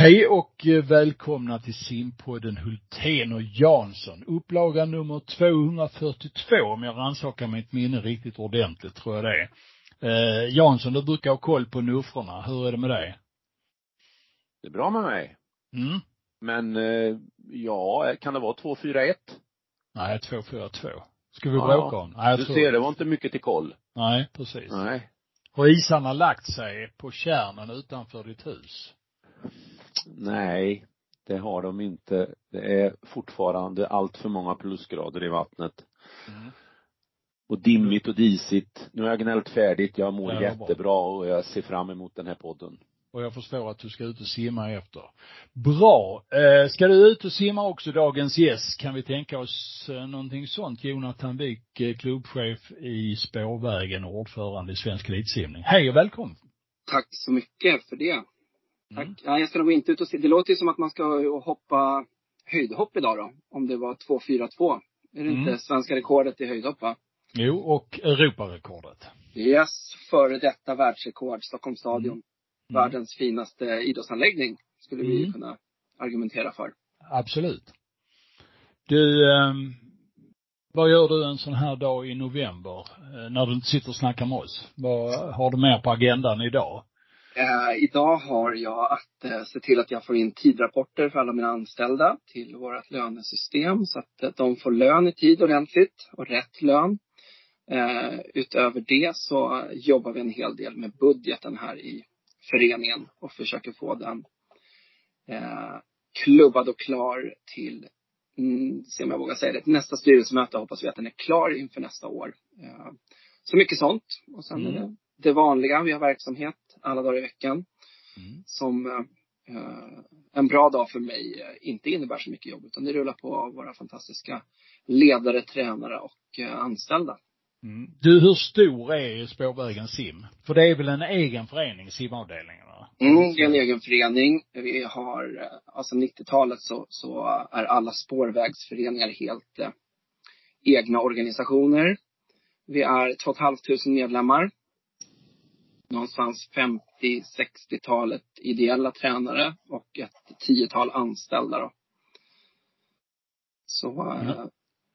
Hej och välkomna till simpodden Hultén och Jansson. Upplaga nummer 242 om jag rannsakar mitt minne riktigt ordentligt tror jag det är. Eh, Jansson, du brukar ha koll på nuffrorna. Hur är det med dig? Det är bra med mig. Mm. Men, eh, ja, kan det vara 241? Nej, 242. Ska vi bråka om? Nej, jag du tror ser, det var inte mycket till koll. Nej, precis. Nej. Har isarna lagt sig på kärnan utanför ditt hus? Nej, det har de inte. Det är fortfarande allt för många plusgrader i vattnet. Mm. Och dimmigt och disigt. Nu har jag gnällt färdigt, jag mår jättebra och jag ser fram emot den här podden. Och jag förstår att du ska ut och simma efter. Bra. Eh, ska du ut och simma också dagens gäst? Kan vi tänka oss eh, någonting sånt? Jonathan Wik, eh, klubbchef i Spårvägen och ordförande i Svensk Elitsimning. Hej och välkommen. Tack så mycket för det. Tack. Mm. Ja, jag ska nog inte ut och se. Det låter ju som att man ska hoppa höjdhopp idag då. Om det var 2.42. Är det mm. inte svenska rekordet i höjdhopp va? Jo, och Europarekordet. Yes, före detta världsrekord, Stockholms stadion. Mm. mm. Världens finaste idrottsanläggning, skulle vi mm. kunna argumentera för. Absolut. Du, eh, vad gör du en sån här dag i november, eh, när du inte sitter och snackar med oss? Vad har du mer på agendan idag? Eh, idag har jag att eh, se till att jag får in tidrapporter för alla mina anställda till vårt lönesystem så att eh, de får lön i tid ordentligt och rätt lön. Eh, utöver det så jobbar vi en hel del med budgeten här i föreningen och försöker få den eh, klubbad och klar till, mm, se om jag vågar säga det, nästa styrelsemöte hoppas vi att den är klar inför nästa år. Så mycket sånt. Och sen mm. är det det vanliga. Vi har verksamhet alla dagar i veckan. Mm. Som eh, en bra dag för mig eh, inte innebär så mycket jobb utan det rullar på av våra fantastiska ledare, tränare och eh, anställda. Mm. Du, hur stor är Spårvägen sim? För det är väl en egen förening, simavdelningen? Mm, det är en egen förening. Vi har, eh, alltså 90-talet så, så är alla spårvägsföreningar helt eh, egna organisationer. Vi är 2 500 medlemmar någonstans 50-60-talet ideella tränare och ett tiotal anställda då. Så mm.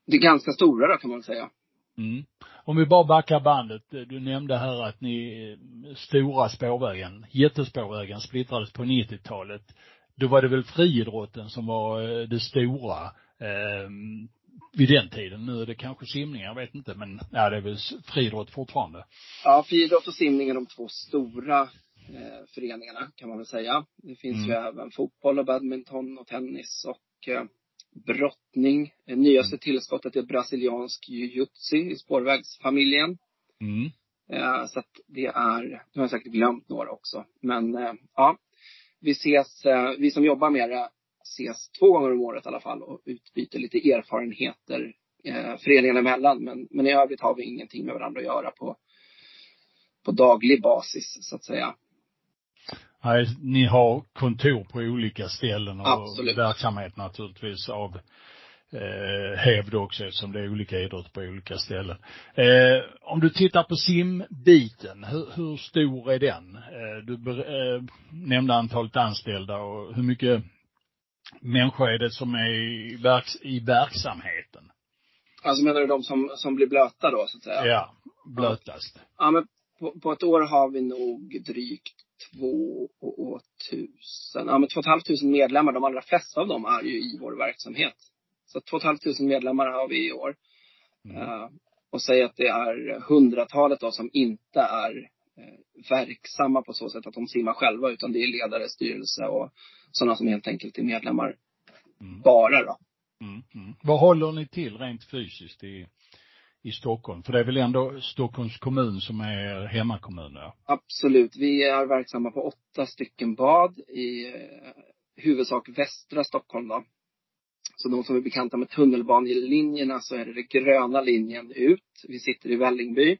det är ganska stora då kan man säga. Mm. Om vi bara backar bandet. Du nämnde här att ni, stora spårvägen, jättespårvägen splittrades på 90-talet. Då var det väl friidrotten som var eh, det stora. Vid den tiden. Nu är det kanske simning, jag vet inte, men ja, det är väl friidrott fortfarande. Ja, friidrott och simning är de två stora eh, föreningarna kan man väl säga. Det finns mm. ju även fotboll och badminton och tennis och eh, brottning. Det nyaste mm. tillskottet är brasiliansk jujutsu i spårvägsfamiljen. Mm. Eh, så att det är, nu har jag säkert glömt några också. Men eh, ja, vi ses, eh, vi som jobbar med det ses två gånger om året i alla fall och utbyter lite erfarenheter eh, föreningarna emellan. Men, men i övrigt har vi ingenting med varandra att göra på, på daglig basis så att säga. Nej, ni har kontor på olika ställen och Absolut. verksamhet naturligtvis av eh, hävd också eftersom det är olika idrotter på olika ställen. Eh, om du tittar på simbiten, hur, hur stor är den? Eh, du eh, nämnde antalet anställda och hur mycket människor är det som är i, verks, i verksamheten? Alltså menar du de som, som blir blöta då så att säga? Ja, blötast. Ja, men på, på ett år har vi nog drygt två tusen, ja men två och ett halvt tusen medlemmar. De allra flesta av dem är ju i vår verksamhet. Så två och ett halvt tusen medlemmar har vi i år. Mm. Uh, och säg att det är hundratalet då som inte är verksamma på så sätt att de simmar själva utan det är ledare, styrelse och sådana som helt enkelt är medlemmar mm. bara då. Mm, mm. Vad håller ni till rent fysiskt i, i Stockholm? För det är väl ändå Stockholms kommun som är hemmakommun? Ja? Absolut. Vi är verksamma på åtta stycken bad i eh, huvudsak västra Stockholm då. Så de som är bekanta med tunnelbanelinjerna så är det den gröna linjen ut. Vi sitter i Vällingby.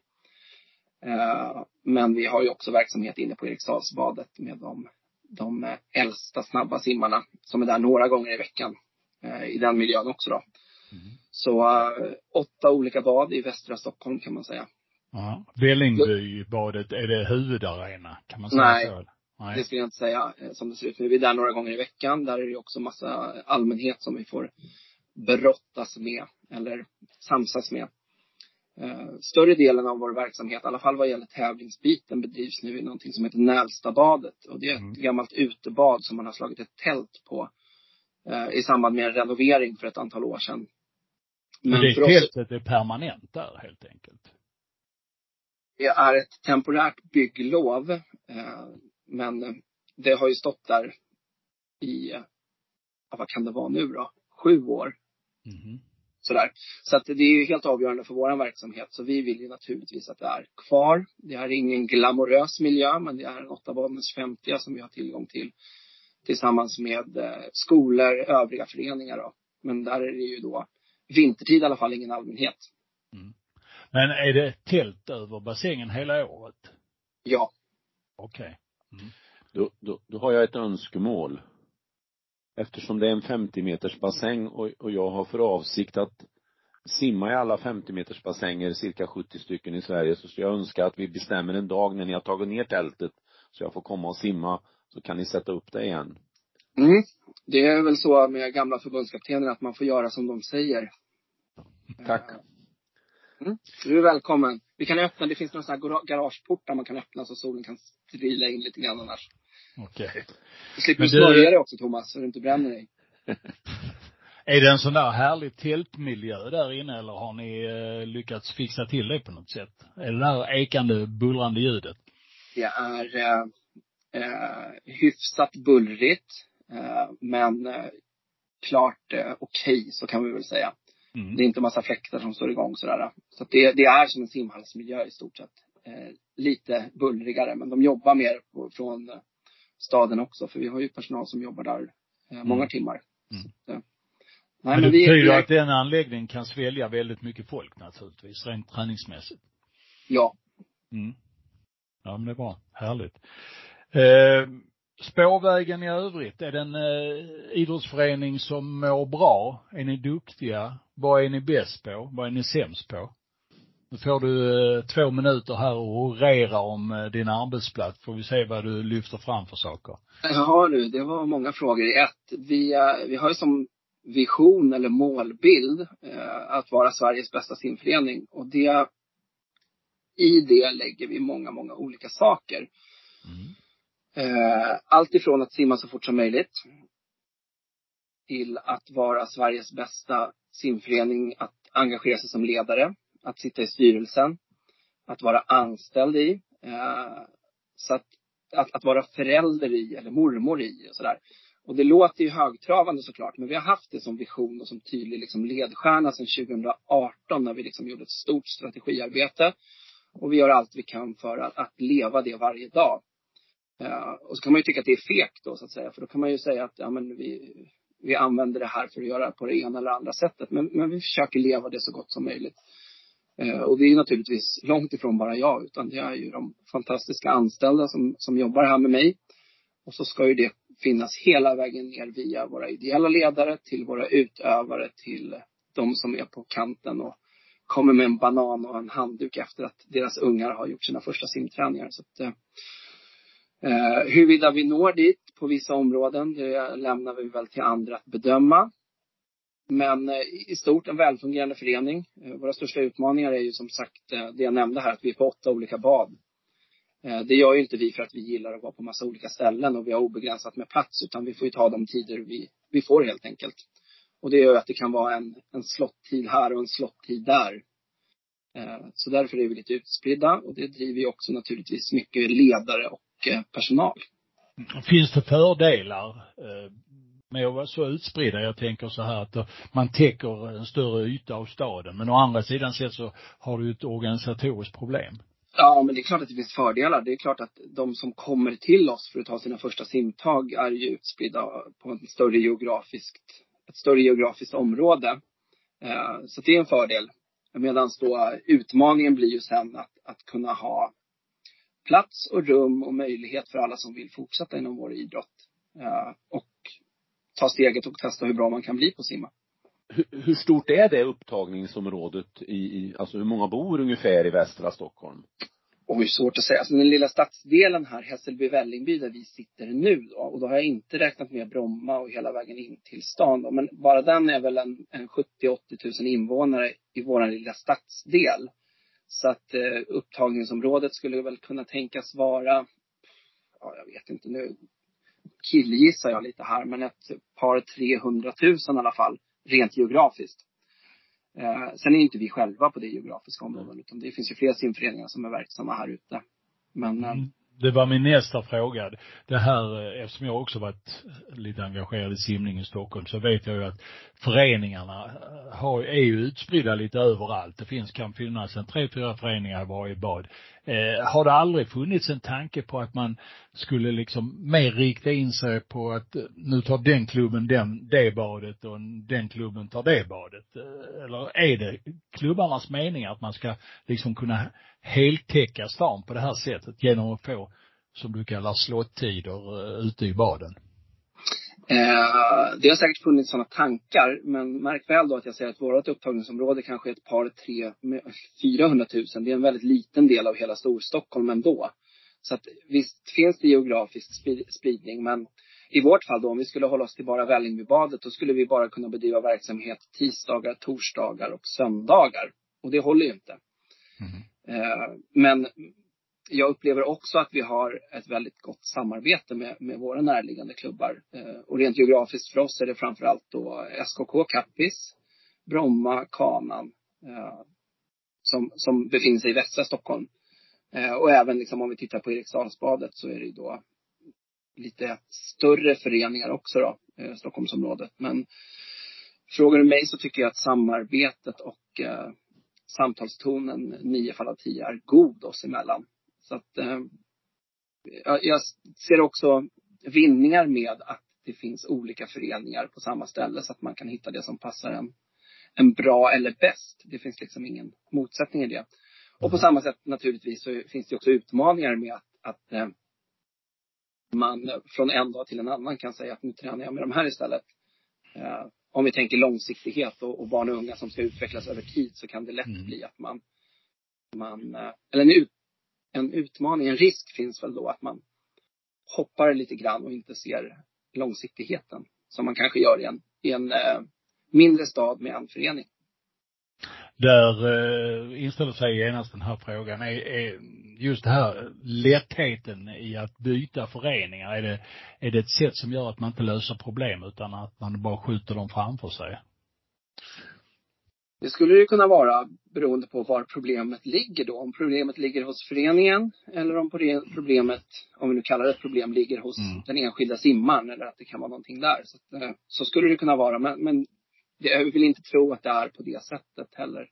Eh, men vi har ju också verksamhet inne på Eriksdalsbadet med de, de äldsta snabba simmarna som är där några gånger i veckan eh, i den miljön också då. Mm. Så åtta olika bad i västra Stockholm kan man säga. Ja. Vällingbybadet, är det huvudarena? Kan man säga Nej. så? Nej. Det skulle jag inte säga eh, som det ser ut nu. Vi är där några gånger i veckan. Där är det också massa allmänhet som vi får brottas med eller samsas med. Eh, större delen av vår verksamhet, i alla fall vad gäller tävlingsbiten, bedrivs nu i någonting som heter Nälstabadet. Och det är ett mm. gammalt utebad som man har slagit ett tält på eh, i samband med en renovering för ett antal år sedan. Men det tältet är permanent där helt enkelt? Det är ett temporärt bygglov. Eh, men det har ju stått där i, vad kan det vara nu då? Sju år. Mm. Sådär. Så att det är ju helt avgörande för vår verksamhet. Så vi vill ju naturligtvis att det är kvar. Det är ingen glamorös miljö, men det är en 8 banens 50 som vi har tillgång till. Tillsammans med eh, skolor, övriga föreningar då. Men där är det ju då vintertid i alla fall ingen allmänhet. Mm. Men är det tält över bassängen hela året? Ja. Okej. Okay. Mm. Då, då, då har jag ett önskemål eftersom det är en 50 meters bassäng och, och jag har för avsikt att simma i alla 50 meters bassänger, cirka 70 stycken i Sverige, så skulle jag önska att vi bestämmer en dag när ni har tagit ner tältet så jag får komma och simma, så kan ni sätta upp det igen. Mm. Det är väl så med gamla förbundskaptener att man får göra som de säger. Tack. Mm. Du är välkommen. Vi kan öppna, det finns några sådana här garageportar man kan öppna så solen kan strila in lite grann annars. Okej. Okay. Du slipper smörja dig också Thomas, så du inte bränner dig. är det en sån där härlig tältmiljö där inne eller har ni eh, lyckats fixa till det på något sätt? Är det där ekande, bullrande ljudet? Det är eh, eh, hyfsat bullrigt, eh, men klart eh, okej, okay, så kan vi väl säga. Mm. Det är inte massa fläktar som står igång sådär. Så att det, det är som en simhallsmiljö i stort sett. Lite bullrigare, men de jobbar mer på, från staden också. För vi har ju personal som jobbar där eh, många mm. timmar. Mm. Så, eh, nej, men, det betyder vi, att den anläggningen kan svälja väldigt mycket folk naturligtvis, rent träningsmässigt. Ja. Mm. Ja, men det är bra. Härligt. Eh, spårvägen i övrigt, är det en eh, idrottsförening som mår bra? Är ni duktiga? Vad är ni bäst på? Vad är ni sämst på? Nu får du eh, två minuter här och orera om eh, din arbetsplats. Får vi se vad du lyfter fram för saker. Ja du, det var många frågor i ett. Vi, eh, vi har ju som vision eller målbild eh, att vara Sveriges bästa simförening. Och det, i det lägger vi många, många olika saker. Mm. Eh, allt ifrån att simma så fort som möjligt till att vara Sveriges bästa simförening, att engagera sig som ledare att sitta i styrelsen, att vara anställd i. Eh, så att, att, att, vara förälder i eller mormor i och sådär. Och det låter ju högtravande såklart, men vi har haft det som vision och som tydlig liksom ledstjärna sedan 2018 när vi liksom gjorde ett stort strategiarbete. Och vi gör allt vi kan för att, att leva det varje dag. Uh, och så kan man ju tycka att det är fegt då så att säga, för då kan man ju säga att ja, men vi, vi använder det här för att göra på det ena eller andra sättet. Men, men vi försöker leva det så gott som möjligt. Eh, och det är naturligtvis långt ifrån bara jag, utan det är ju de fantastiska anställda som, som jobbar här med mig. Och så ska ju det finnas hela vägen ner via våra ideella ledare till våra utövare till de som är på kanten och kommer med en banan och en handduk efter att deras ungar har gjort sina första simträningar. Så att, eh, eh huruvida vi når dit på vissa områden, det lämnar vi väl till andra att bedöma. Men eh, i stort en välfungerande förening. Eh, våra största utmaningar är ju som sagt eh, det jag nämnde här, att vi är på åtta olika bad. Det gör ju inte vi för att vi gillar att vara på massa olika ställen och vi har obegränsat med plats, utan vi får ju ta de tider vi, vi får helt enkelt. Och det gör att det kan vara en, en slottid här och en slottid där. Så därför är vi lite utspridda och det driver ju också naturligtvis mycket ledare och personal. Finns det fördelar med att vara så utspridda. Jag tänker så här att eh, man täcker en större yta av staden. Men å andra sidan sett så har du ett organisatoriskt problem. Ja, men det är klart att det finns fördelar. Det är klart att de som kommer till oss för att ta sina första simtag är ju utspridda på ett större geografiskt, ett större geografiskt område. Eh, så det är en fördel. Medan då utmaningen blir ju sen att, att kunna ha plats och rum och möjlighet för alla som vill fortsätta inom vår idrott. Eh, och ta steget och testa hur bra man kan bli på simma. Hur, hur stort är det upptagningsområdet i, i, alltså hur många bor ungefär i västra Stockholm? Oj, svårt att säga. Alltså den lilla stadsdelen här, Hässelby-Vällingby, där vi sitter nu då. Och då har jag inte räknat med Bromma och hela vägen in till stan då. Men bara den är väl en, en 70-80 tusen invånare i vår lilla stadsdel. Så att eh, upptagningsområdet skulle väl kunna tänkas vara, ja jag vet inte nu, killgissar jag lite här, men ett par 300 000 i alla fall, rent geografiskt. Eh, sen är inte vi själva på det geografiska området, utan det finns ju fler simföreningar som är verksamma här ute. Men eh, mm det var min nästa fråga. Det här, eh, eftersom jag också varit lite engagerad i simning i Stockholm, så vet jag ju att föreningarna eh, har, är ju utspridda lite överallt. Det finns, kan finnas en tre, fyra föreningar i varje bad. Eh, har det aldrig funnits en tanke på att man skulle liksom mer rikta in sig på att eh, nu tar den klubben den, det badet och den klubben tar det badet? Eller är det klubbarnas mening att man ska liksom kunna heltäcka stan på det här sättet genom att få, som du kallar slottider ute i baden? Eh, det har säkert funnits sådana tankar, men märk väl då att jag säger att vårt upptagningsområde kanske är ett par, tre, 400 000. Det är en väldigt liten del av hela Storstockholm ändå. Så att visst finns det geografisk spridning, men i vårt fall då, om vi skulle hålla oss till bara Vällingbybadet, då skulle vi bara kunna bedriva verksamhet tisdagar, torsdagar och söndagar. Och det håller ju inte. Mm. Eh, men jag upplever också att vi har ett väldigt gott samarbete med, med våra närliggande klubbar. Eh, och rent geografiskt för oss är det framförallt då SKK Kappis, Bromma, Kanan, eh, som, som befinner sig i västra Stockholm. Och även liksom om vi tittar på Eriksdalsbadet så är det då lite större föreningar också då, Stockholmsområdet. Men frågar du mig så tycker jag att samarbetet och samtalstonen nio fall av tio är god oss emellan. Så att eh, jag ser också vinningar med att det finns olika föreningar på samma ställe så att man kan hitta det som passar en, en bra eller bäst. Det finns liksom ingen motsättning i det. Och på samma sätt naturligtvis så finns det också utmaningar med att, att eh, man från en dag till en annan kan säga att nu tränar jag med de här istället. Eh, om vi tänker långsiktighet och, och, barn och unga som ska utvecklas över tid så kan det lätt mm. bli att man, man eh, eller en, ut, en utmaning, en risk finns väl då att man hoppar lite grann och inte ser långsiktigheten som man kanske gör i en, i en eh, mindre stad med en förening. Där eh, inställer sig genast den här frågan, är, är just det här lättheten i att byta föreningar, är det, är det ett sätt som gör att man inte löser problem utan att man bara skjuter dem framför sig? Det skulle det kunna vara beroende på var problemet ligger då. Om problemet ligger hos föreningen eller om problemet, om vi nu kallar det ett problem, ligger hos mm. den enskilda simmaren eller att det kan vara någonting där. Så, eh, så skulle det kunna vara. Men, men jag vill inte tro att det är på det sättet heller.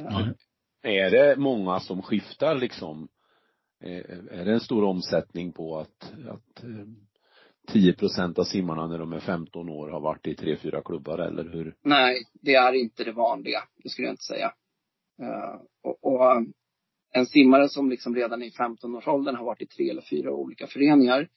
Mm. Är det många som skiftar liksom? Är det en stor omsättning på att, att 10 procent av simmarna när de är 15 år har varit i tre, fyra klubbar eller hur? Nej, det är inte det vanliga. Det skulle jag inte säga. Uh, och, och, en simmare som liksom redan i 15-årsåldern har varit i tre eller fyra olika föreningar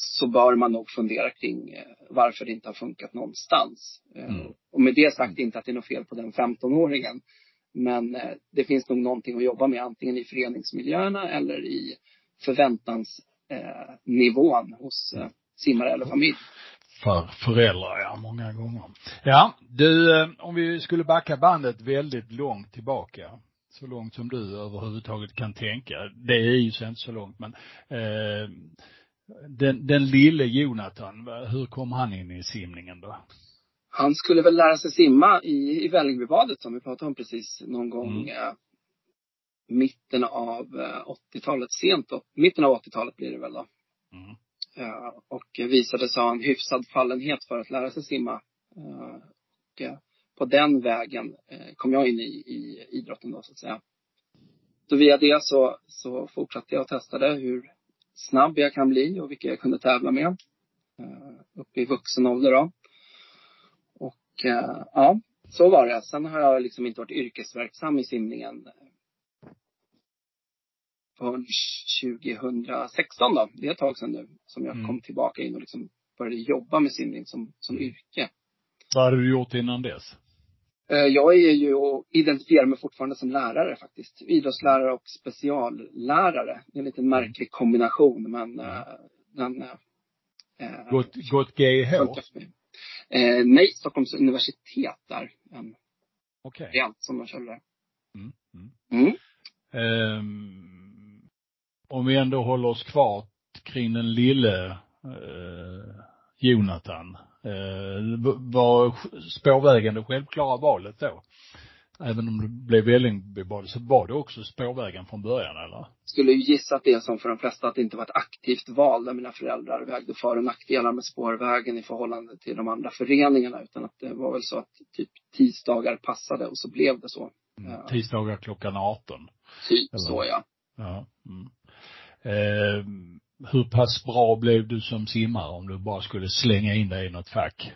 så bör man nog fundera kring uh, varför det inte har funkat någonstans. Mm. Och med det sagt inte att det är något fel på den 15-åringen. Men det finns nog någonting att jobba med antingen i föreningsmiljöerna eller i förväntans eh, nivån hos eh, simmare eller familj. För föräldrar, ja, många gånger. Ja, du, eh, om vi skulle backa bandet väldigt långt tillbaka, så långt som du överhuvudtaget kan tänka. Det är ju inte så långt, men eh, den, den lille Jonathan, hur kom han in i simningen då? Han skulle väl lära sig simma i, i Vällingbybadet som vi pratade om precis någon gång mm. eh, mitten av 80-talet, eh, sent då, mitten av 80-talet blir det väl då. Mm. Uh, och visade sig ha en hyfsad fallenhet för att lära sig simma. Och på den vägen kom jag in i, i idrotten då så att säga. Så via det så, så fortsatte jag och testade hur snabb jag kan bli och vilka jag kunde tävla med. upp i vuxen ålder då. Och ja, så var det. Sen har jag liksom inte varit yrkesverksam i simningen förrän 2016 då. Det är ett tag sedan nu som jag mm. kom tillbaka in och liksom började jobba med simning som, som yrke. Vad hade du gjort innan dess? Eh, jag är ju och identifierar mig fortfarande som lärare faktiskt. Idrottslärare och speciallärare. Det är en lite märklig kombination men den Gått, gått GIH? Eh, nej, Stockholms universitet där. Okej. Okay. variant som de körde där. Mm. Mm. Mm. Um, om vi ändå håller oss kvar kring den lille eh, Jonathan. Eh, var spårvägen det självklara valet då? Även om det blev Vällingbybadet så var det också spårvägen från början eller? Skulle ju gissa att det är som för de flesta att det inte var ett aktivt val där mina föräldrar vägde för och nackdelar med spårvägen i förhållande till de andra föreningarna utan att det var väl så att typ tisdagar passade och så blev det så. Mm, tisdagar klockan 18. Typ eller? så ja. Ja. Mm. Eh, hur pass bra blev du som simmare om du bara skulle slänga in dig i något fack?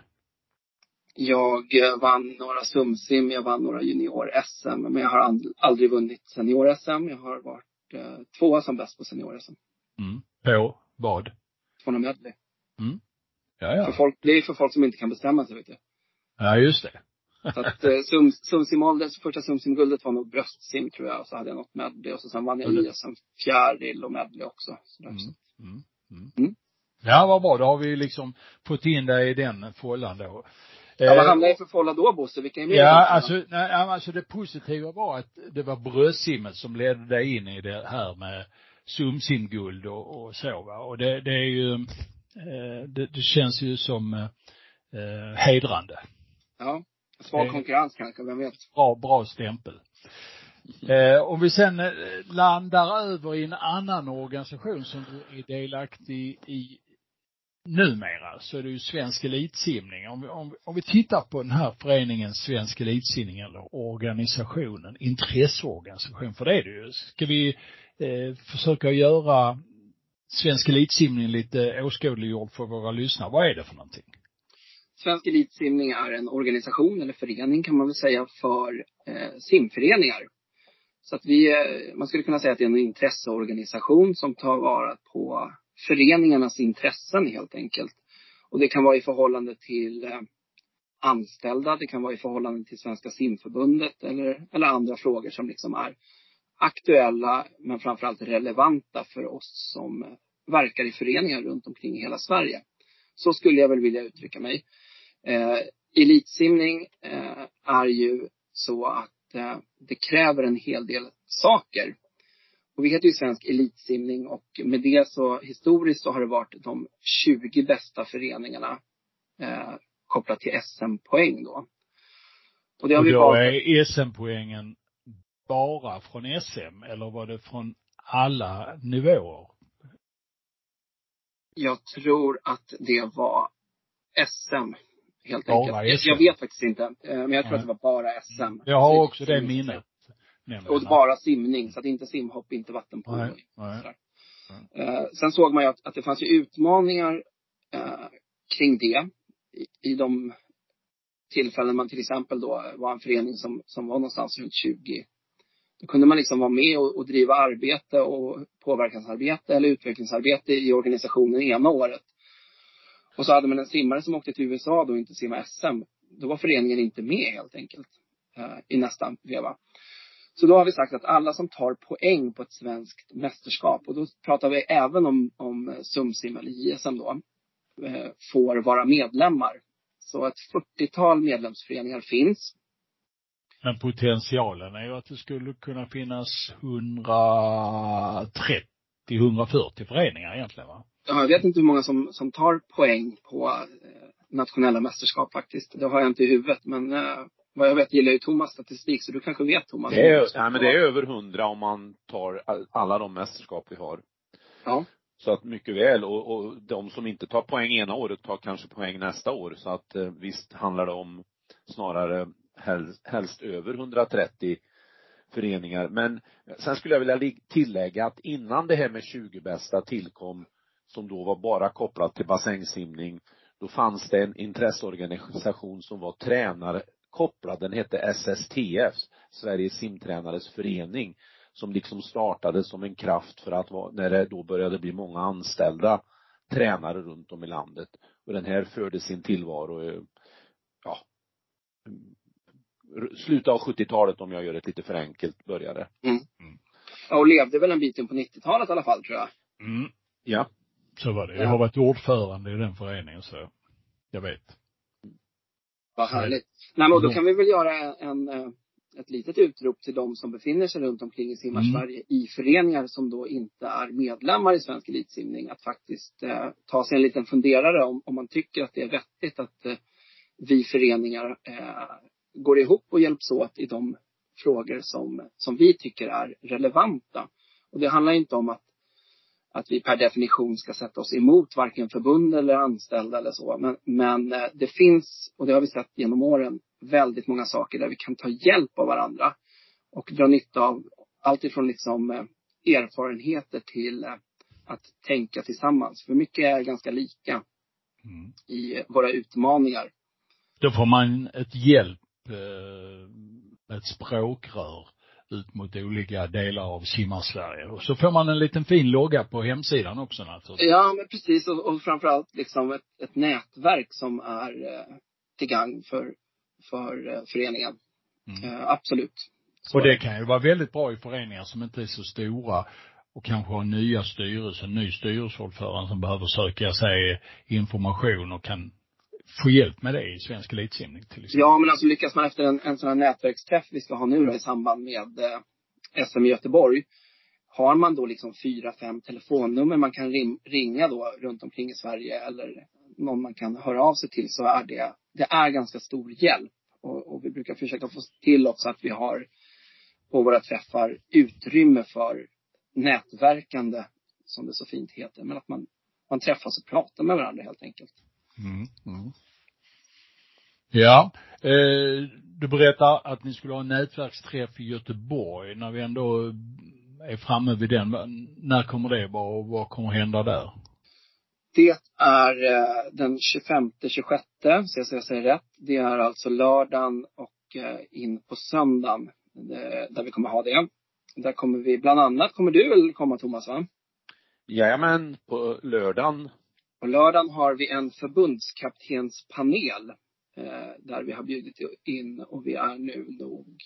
Jag eh, vann några sumsim, jag vann några junior-SM, men jag har aldrig vunnit senior-SM. Jag har varit eh, tvåa som bäst på senior-SM. Mm. På vad? 200 medley. Mm. Ja, ja. För folk, det är för folk som inte kan bestämma sig, vet du. Ja, just det. så att eh, sum, sumsimåldern, första sumsimguldet var nog bröstsim tror jag. Och så hade jag något medley och så sen vann jag ISM fjäril och medley också. Så där, mm. Så. Mm. Mm. mm. Ja, vad bra. Då har vi liksom fått in dig i den fållan då. Ja, vad hamnade jag för fålla då Bosse? Vilka är med? Ja, alltså, nej, alltså det positiva var att det var bröstsimmet som ledde dig in i det här med sumsimguld och, och så va. Och det, det är ju, eh, det, det, känns ju som eh, hedrande. Ja. Svag konkurrens kanske, vem vet? Bra, bra stämpel. Eh, om vi sen eh, landar över i en annan organisation som du är delaktig i numera så är det ju svensk elitsimning. Om vi, om, om vi tittar på den här föreningen Svensk elitsimning eller organisationen, intresseorganisation, för det är det ju. Ska vi eh, försöka göra svensk elitsimning lite åskådliggjord för våra lyssnare. Vad är det för någonting? Svensk elitsimning är en organisation eller förening kan man väl säga för eh, simföreningar. Så att vi, eh, man skulle kunna säga att det är en intresseorganisation som tar vara på föreningarnas intressen helt enkelt. Och det kan vara i förhållande till eh, anställda, det kan vara i förhållande till Svenska simförbundet eller, eller andra frågor som liksom är aktuella men framförallt relevanta för oss som eh, verkar i föreningar runt omkring i hela Sverige. Så skulle jag väl vilja uttrycka mig. Eh, elitsimning eh, är ju så att eh, det kräver en hel del saker. Och vi heter ju Svensk Elitsimning och med det så historiskt så har det varit de 20 bästa föreningarna eh, kopplat till SM-poäng då. Och det har och vi då valt. är SM-poängen bara från SM eller var det från alla nivåer? Jag tror att det var SM helt bara enkelt. SM. Jag, vet faktiskt inte. Eh, men jag tror Nej. att det var bara SM. Jag har också det minnet. Och bara simning, så att inte simhopp, inte vattenpolo. Nej, nej. Eh, sen såg man ju att, att det fanns ju utmaningar eh, kring det. I, I de tillfällen man till exempel då var en förening som, som var någonstans runt 20. Då kunde man liksom vara med och, och driva arbete och påverkansarbete eller utvecklingsarbete i organisationen ena året. Och så hade man en simmare som åkte till USA då och inte simma SM. Då var föreningen inte med helt enkelt eh, i nästa veva. Så då har vi sagt att alla som tar poäng på ett svenskt mästerskap, och då pratar vi även om, om eh, SumSim eller JSM då, eh, får vara medlemmar. Så ett 40-tal medlemsföreningar finns. Men potentialen är ju att det skulle kunna finnas 130, 140 föreningar egentligen va? Ja, jag vet inte hur många som, som tar poäng på eh, nationella mästerskap faktiskt. Det har jag inte i huvudet men eh, vad jag vet gillar ju Thomas statistik, så du kanske vet Thomas? Det är, ja, men det är över hundra om man tar alla de mästerskap vi har. Ja. Så att mycket väl, och, och de som inte tar poäng ena året tar kanske poäng nästa år. Så att eh, visst handlar det om snarare helst, helst över 130 föreningar. Men sen skulle jag vilja tillägga att innan det här med 20 bästa tillkom, som då var bara kopplat till bassängsimning, då fanns det en intresseorganisation som var tränare, kopplad, den hette SSTF, Sveriges simtränares förening, som liksom startade som en kraft för att vara, när det då började bli många anställda tränare runt om i landet. Och den här förde sin tillvaro, eh, slutet av 70-talet om jag gör ett lite för enkelt började. Mm. Mm. Ja, och levde väl en bit in på 90-talet i alla fall tror jag. Mm. Ja. Så var det. Jag har varit ordförande i den föreningen så jag vet. Vad härligt. Nej men då kan vi väl göra en, eh, ett litet utrop till de som befinner sig runt omkring i Simmarsverige mm. i föreningar som då inte är medlemmar i Svensk Elitsimning. Att faktiskt eh, ta sig en liten funderare om, om man tycker att det är vettigt att eh, vi föreningar eh, går ihop och hjälps åt i de frågor som, som vi tycker är relevanta. Och det handlar inte om att, att vi per definition ska sätta oss emot varken förbund eller anställda eller så. Men, men eh, det finns, och det har vi sett genom åren, väldigt många saker där vi kan ta hjälp av varandra. Och dra nytta av allt ifrån liksom eh, erfarenheter till eh, att tänka tillsammans. För mycket är ganska lika mm. i våra utmaningar. Då får man ett hjälp, ett språkrör ut mot olika delar av Simmarsverige. Och så får man en liten fin logga på hemsidan också naturligtvis. Ja, men precis. Och, och framförallt liksom ett, ett nätverk som är eh, till gagn för, för eh, föreningen. Mm. Eh, absolut. Så. Och det kan ju vara väldigt bra i föreningar som inte är så stora och kanske har nya styrelser, ny styrelseordförande som behöver söka sig information och kan få hjälp med det i svensk elitsimning till exempel. Ja, men alltså lyckas man efter en, en sån här nätverksträff vi ska ha nu då i samband med eh, SM i Göteborg. Har man då liksom fyra, fem telefonnummer man kan rim, ringa då runt omkring i Sverige eller någon man kan höra av sig till så är det, det är ganska stor hjälp. Och, och vi brukar försöka få till också att vi har på våra träffar utrymme för nätverkande, som det så fint heter. Men att man, man träffas och pratar med varandra helt enkelt. Mm, mm. Ja, eh, du berättar att ni skulle ha en nätverksträff i Göteborg. När vi ändå är framme vid den, när kommer det vara och vad kommer hända där? Det är eh, den 25-26, så jag säger, rätt. Det är alltså lördagen och eh, in på söndagen eh, där vi kommer ha det. Där kommer vi, bland annat kommer du väl komma Thomas va? Jajamän, på lördagen på lördagen har vi en förbundskaptenspanel eh, där vi har bjudit in och vi är nu nog,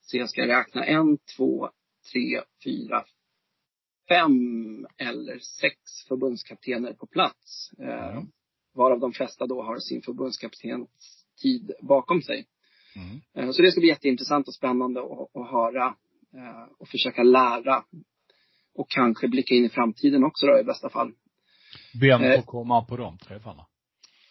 så jag ska räkna en, två, tre, fyra, fem eller sex förbundskaptener på plats. Eh, mm. Varav de flesta då har sin förbundskaptenstid bakom sig. Mm. Eh, så det ska bli jätteintressant och spännande att, att höra och försöka lära och kanske blicka in i framtiden också då i bästa fall. Vem får eh, komma på de träffarna?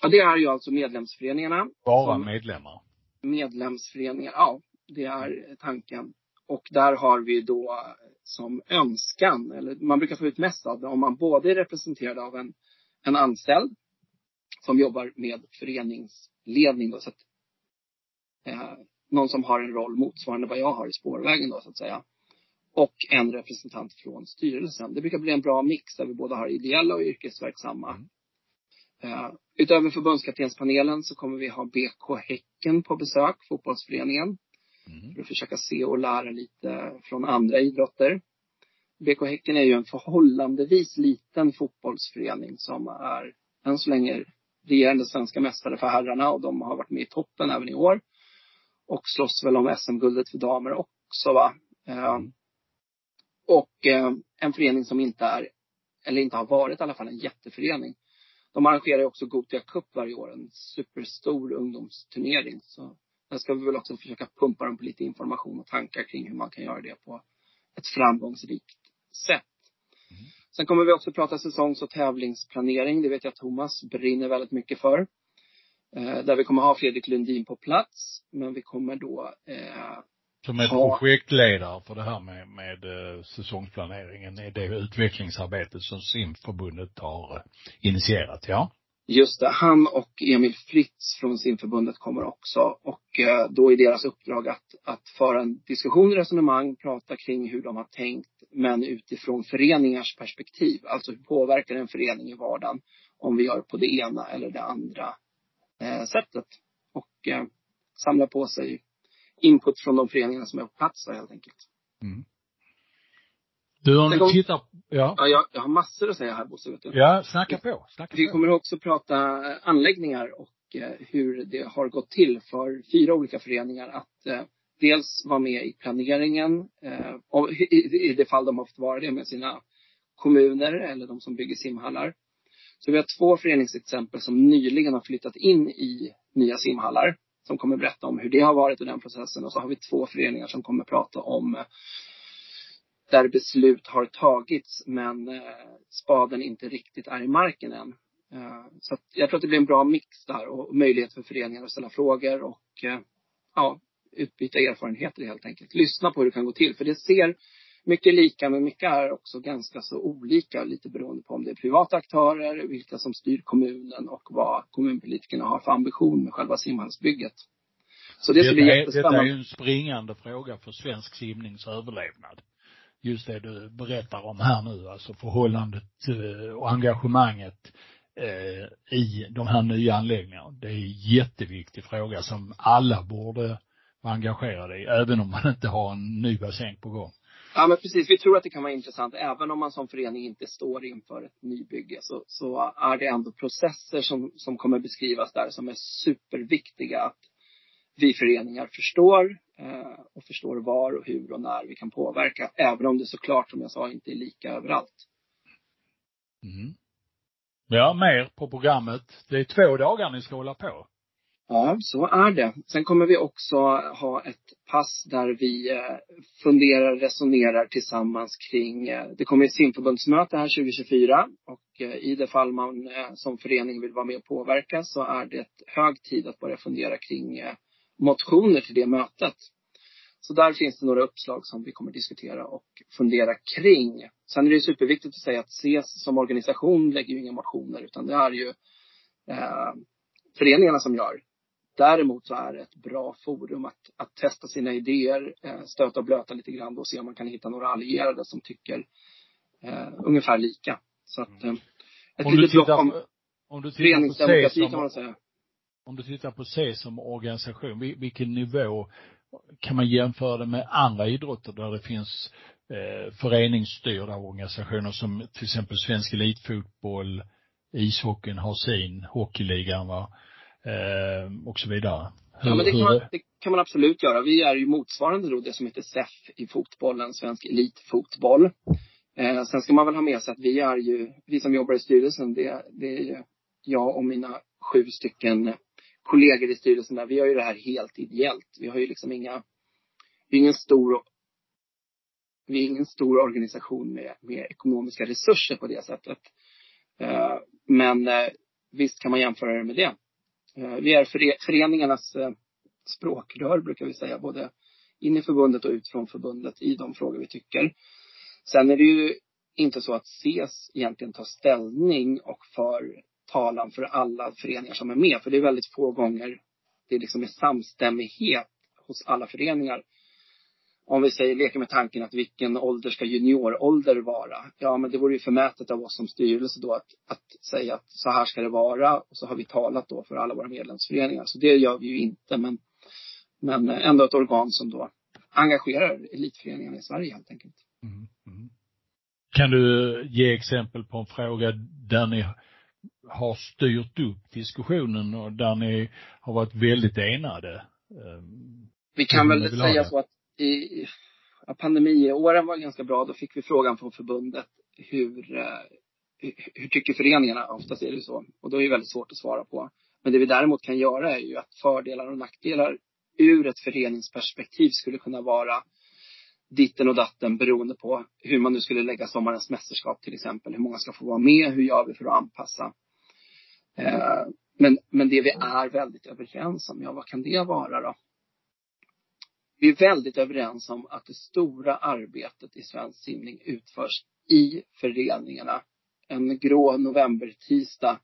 Ja, det är ju alltså medlemsföreningarna. Bara medlemmar? Medlemsföreningar, ja. Det är tanken. Och där har vi då som önskan, eller man brukar få ut mest av det, om man både är representerad av en, en anställd som jobbar med föreningsledning då, så att eh, någon som har en roll motsvarande vad jag har i spårvägen då så att säga och en representant från styrelsen. Det brukar bli en bra mix där vi både har ideella och yrkesverksamma. Mm. Uh, utöver förbundskaptenspanelen så kommer vi ha BK Häcken på besök, fotbollsföreningen. Mm. För att försöka se och lära lite från andra idrotter. BK Häcken är ju en förhållandevis liten fotbollsförening som är än så länge regerande svenska mästare för herrarna och de har varit med i toppen även i år. Och slåss väl om SM-guldet för damer också va. Uh, och eh, en förening som inte är, eller inte har varit i alla fall, en jätteförening. De arrangerar ju också Gotia Cup varje år, en superstor ungdomsturnering. Så där ska vi väl också försöka pumpa dem på lite information och tankar kring hur man kan göra det på ett framgångsrikt sätt. Mm. Sen kommer vi också prata säsongs och tävlingsplanering. Det vet jag Thomas brinner väldigt mycket för. Eh, där vi kommer ha Fredrik Lundin på plats. Men vi kommer då eh, som är ja. projektledare för det här med, med uh, säsongsplaneringen i det utvecklingsarbetet som simförbundet har uh, initierat, ja. Just det. Han och Emil Fritz från simförbundet kommer också. Och uh, då är deras uppdrag att, att föra en diskussion, resonemang, prata kring hur de har tänkt, men utifrån föreningars perspektiv. Alltså hur påverkar en förening i vardagen om vi gör på det ena eller det andra sättet. Och samla på sig input från de föreningarna som är på plats helt enkelt. Mm. Du, om du tittar, ja. Ja, jag, jag har massor att säga här Bosse, vet du. Ja, snacka på. Snacka Vi på. kommer också prata eh, anläggningar och eh, hur det har gått till för fyra olika föreningar att eh, dels vara med i planeringen, eh, och i, i- i det fall de har fått vara det med sina kommuner eller de som bygger simhallar. Så vi har två föreningsexempel som nyligen har flyttat in i nya simhallar som kommer berätta om hur det har varit i den processen. Och så har vi två föreningar som kommer prata om eh, där beslut har tagits men eh, spaden inte riktigt är i marken än. Eh, så att jag tror att det blir en bra mix där och möjlighet för föreningar att ställa frågor och ja, utbyta erfarenheter helt enkelt. Lyssna på hur det kan gå till för det ser mycket lika men mycket är också ganska så olika lite beroende på om det är privata aktörer, vilka som styr kommunen och vad kommunpolitikerna har för ambition med själva simhallsbygget. Så det ska bli är, detta jättespännande. är ju en springande fråga för svensk simnings överlevnad. Just det du berättar om här nu, alltså förhållandet eh, och engagemanget eh, i de här nya anläggningarna. Det är en jätteviktig fråga som alla borde vara engagerade i, även om man inte har en ny bassäng på gång. Ja men precis, vi tror att det kan vara intressant. Även om man som förening inte står inför ett nybygge så, så är det ändå processer som, som kommer beskrivas där som är superviktiga att vi föreningar förstår eh, och förstår var och hur och när vi kan påverka. Även om det såklart, som jag sa, inte är lika överallt. Mm. Ja, mer på programmet. Det är två dagar ni ska hålla på. Ja, så är det. Sen kommer vi också ha ett pass där vi eh, funderar, resonerar tillsammans kring, eh, det kommer ett simförbundsmöte här 2024 och eh, i det fall man som förening vill vara med och påverka så är det hög tid att börja fundera kring motioner till det mötet. Så där finns det några uppslag som vi kommer diskutera och fundera kring. Sen är det superviktigt att säga att SES som organisation lägger ju inga motioner utan det är ju eh, föreningarna som gör. Däremot så är det ett bra forum att, att testa sina idéer, eh, stöta och blöta lite grann och se om man kan hitta några allierade som tycker eh, ungefär lika. Så att eh, ett Om du litet tittar, om på- om du föreningsdemokrati kan som, man säga. om du tittar på C som organisation, vil- vilken nivå kan man jämföra det med andra idrotter där det finns eh, föreningsstyrda organisationer som till exempel svensk elitfotboll, ishockeyn har sin, hockeyligan va, eh, och så vidare. Hur, Ja, men det kan, man, det kan man absolut göra. Vi är ju motsvarande då det som heter SEF i fotbollen, svensk elitfotboll. Eh, sen ska man väl ha med sig att vi är ju, vi som jobbar i styrelsen, det, det är ju jag och mina sju stycken kollegor i styrelsen där. Vi gör ju det här helt ideellt. Vi har ju liksom inga, vi är ingen stor, vi är ingen stor organisation med, med ekonomiska resurser på det sättet. Eh, men eh, visst kan man jämföra det med det. Eh, vi är föreningarnas eh, språkrör brukar vi säga, både in i förbundet och ut från förbundet i de frågor vi tycker. Sen är det ju inte så att SES egentligen tar ställning och för talan för alla föreningar som är med. För det är väldigt få gånger det liksom är samstämmighet hos alla föreningar. Om vi säger, leker med tanken att vilken ålder ska juniorålder vara? Ja, men det vore ju förmätet av oss som styrelse då att, att säga att så här ska det vara. Och så har vi talat då för alla våra medlemsföreningar. Så det gör vi ju inte. Men, men ändå ett organ som då engagerar elitföreningarna i Sverige helt enkelt. Mm, mm. Kan du ge exempel på en fråga där ni har styrt upp diskussionen och där ni har varit väldigt enade? Vi kan väl säga så att i ja, pandemiåren var ganska bra. Då fick vi frågan från förbundet hur, eh, hur, hur tycker föreningarna? Oftast är det så. Och då är det väldigt svårt att svara på. Men det vi däremot kan göra är ju att fördelar och nackdelar ur ett föreningsperspektiv skulle kunna vara ditten och datten beroende på hur man nu skulle lägga sommarens mästerskap till exempel. Hur många ska få vara med? Hur gör vi för att anpassa? Eh, men, men det vi är väldigt överens om, ja vad kan det vara då? Vi är väldigt överens om att det stora arbetet i svensk simning utförs i föreningarna. En grå novembertisdag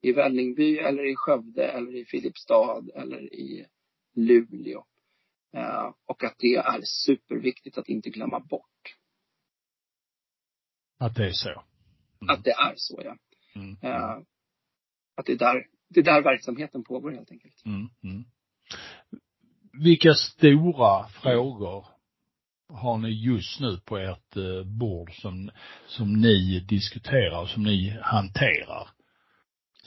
i Vällingby eller i Skövde eller i Filipstad eller i Luleå. Eh, och att det är superviktigt att inte glömma bort att det är så. Mm. att det är så, ja. Mm. Eh, att det är där, det är där verksamheten pågår helt enkelt. Mm. Vilka stora frågor har ni just nu på ert eh, bord som, som ni diskuterar och som ni hanterar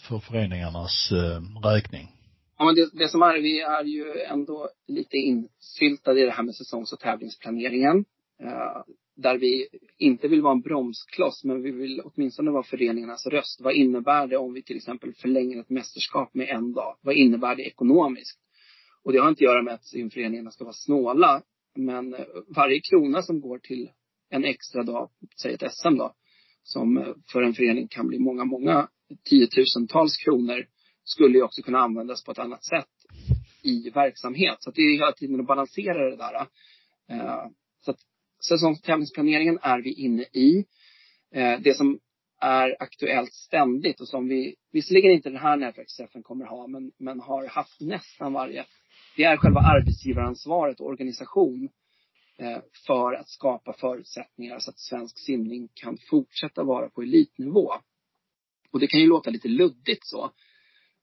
för föreningarnas eh, räkning? Ja, men det, det som är, vi är ju ändå lite insyltade i det här med säsongs och tävlingsplaneringen. Eh, där vi inte vill vara en bromskloss, men vi vill åtminstone vara föreningarnas röst. Vad innebär det om vi till exempel förlänger ett mästerskap med en dag? Vad innebär det ekonomiskt? Och det har inte att göra med att simföreningarna ska vara snåla. Men eh, varje krona som går till en extra dag, säg ett SM då, som eh, för en förening kan bli många, många tiotusentals kronor, skulle ju också kunna användas på ett annat sätt i verksamhet. Så att det är hela tiden att balansera det där. Eh, så att säsongstävlingsplaneringen är vi inne i. Det som är aktuellt ständigt och som vi, visserligen inte den här nätverksträffen kommer ha, men, men har haft nästan varje det är själva arbetsgivaransvaret och organisation eh, för att skapa förutsättningar så att svensk simning kan fortsätta vara på elitnivå. Och det kan ju låta lite luddigt så.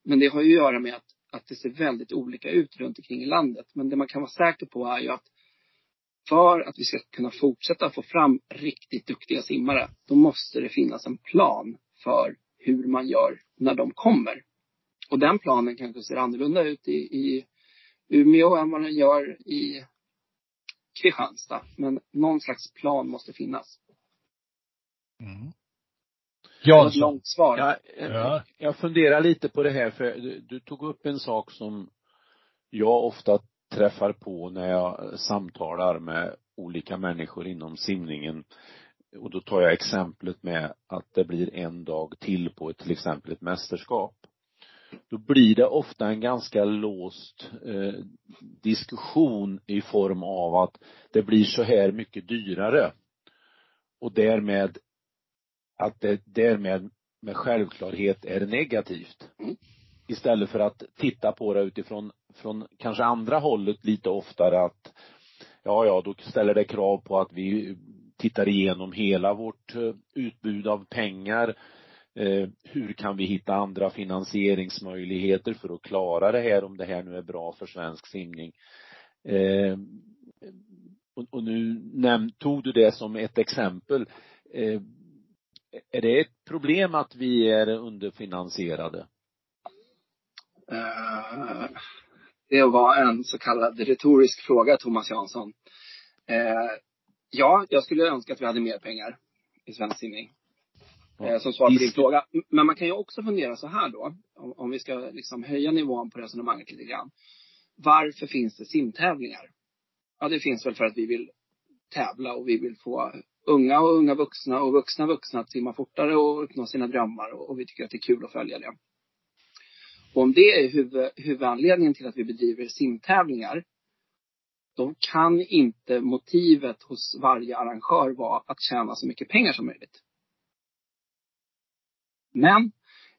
Men det har ju att göra med att, att det ser väldigt olika ut runt omkring i landet. Men det man kan vara säker på är ju att för att vi ska kunna fortsätta få fram riktigt duktiga simmare, då måste det finnas en plan för hur man gör när de kommer. Och den planen kanske ser annorlunda ut i, i Umeå än vad den gör i Kristianstad. Men någon slags plan måste finnas. Mm. Ja, ett långt svar. Ja, ja. Jag funderar lite på det här för du, du, tog upp en sak som jag ofta träffar på när jag samtalar med olika människor inom simningen. Och då tar jag exemplet med att det blir en dag till på ett, till exempel ett mästerskap då blir det ofta en ganska låst eh, diskussion i form av att det blir så här mycket dyrare. Och därmed att det därmed med självklarhet är negativt. Istället för att titta på det utifrån från kanske andra hållet lite oftare att ja, ja, då ställer det krav på att vi tittar igenom hela vårt eh, utbud av pengar Eh, hur kan vi hitta andra finansieringsmöjligheter för att klara det här om det här nu är bra för svensk simning. Eh, och, nu tog du det som ett exempel. Eh, är det ett problem att vi är underfinansierade? Det var en så kallad retorisk fråga, Thomas Jansson. Ja, jag skulle önska att vi hade mer pengar i svensk simning. Eh, som svar på din fråga. Men man kan ju också fundera så här då, om, om vi ska liksom höja nivån på resonemanget lite grann. Varför finns det simtävlingar? Ja, det finns väl för att vi vill tävla och vi vill få unga och unga vuxna och vuxna vuxna att simma fortare och uppnå sina drömmar och, och vi tycker att det är kul att följa det. Och om det är huvud, huvudanledningen till att vi bedriver simtävlingar, då kan inte motivet hos varje arrangör vara att tjäna så mycket pengar som möjligt. Men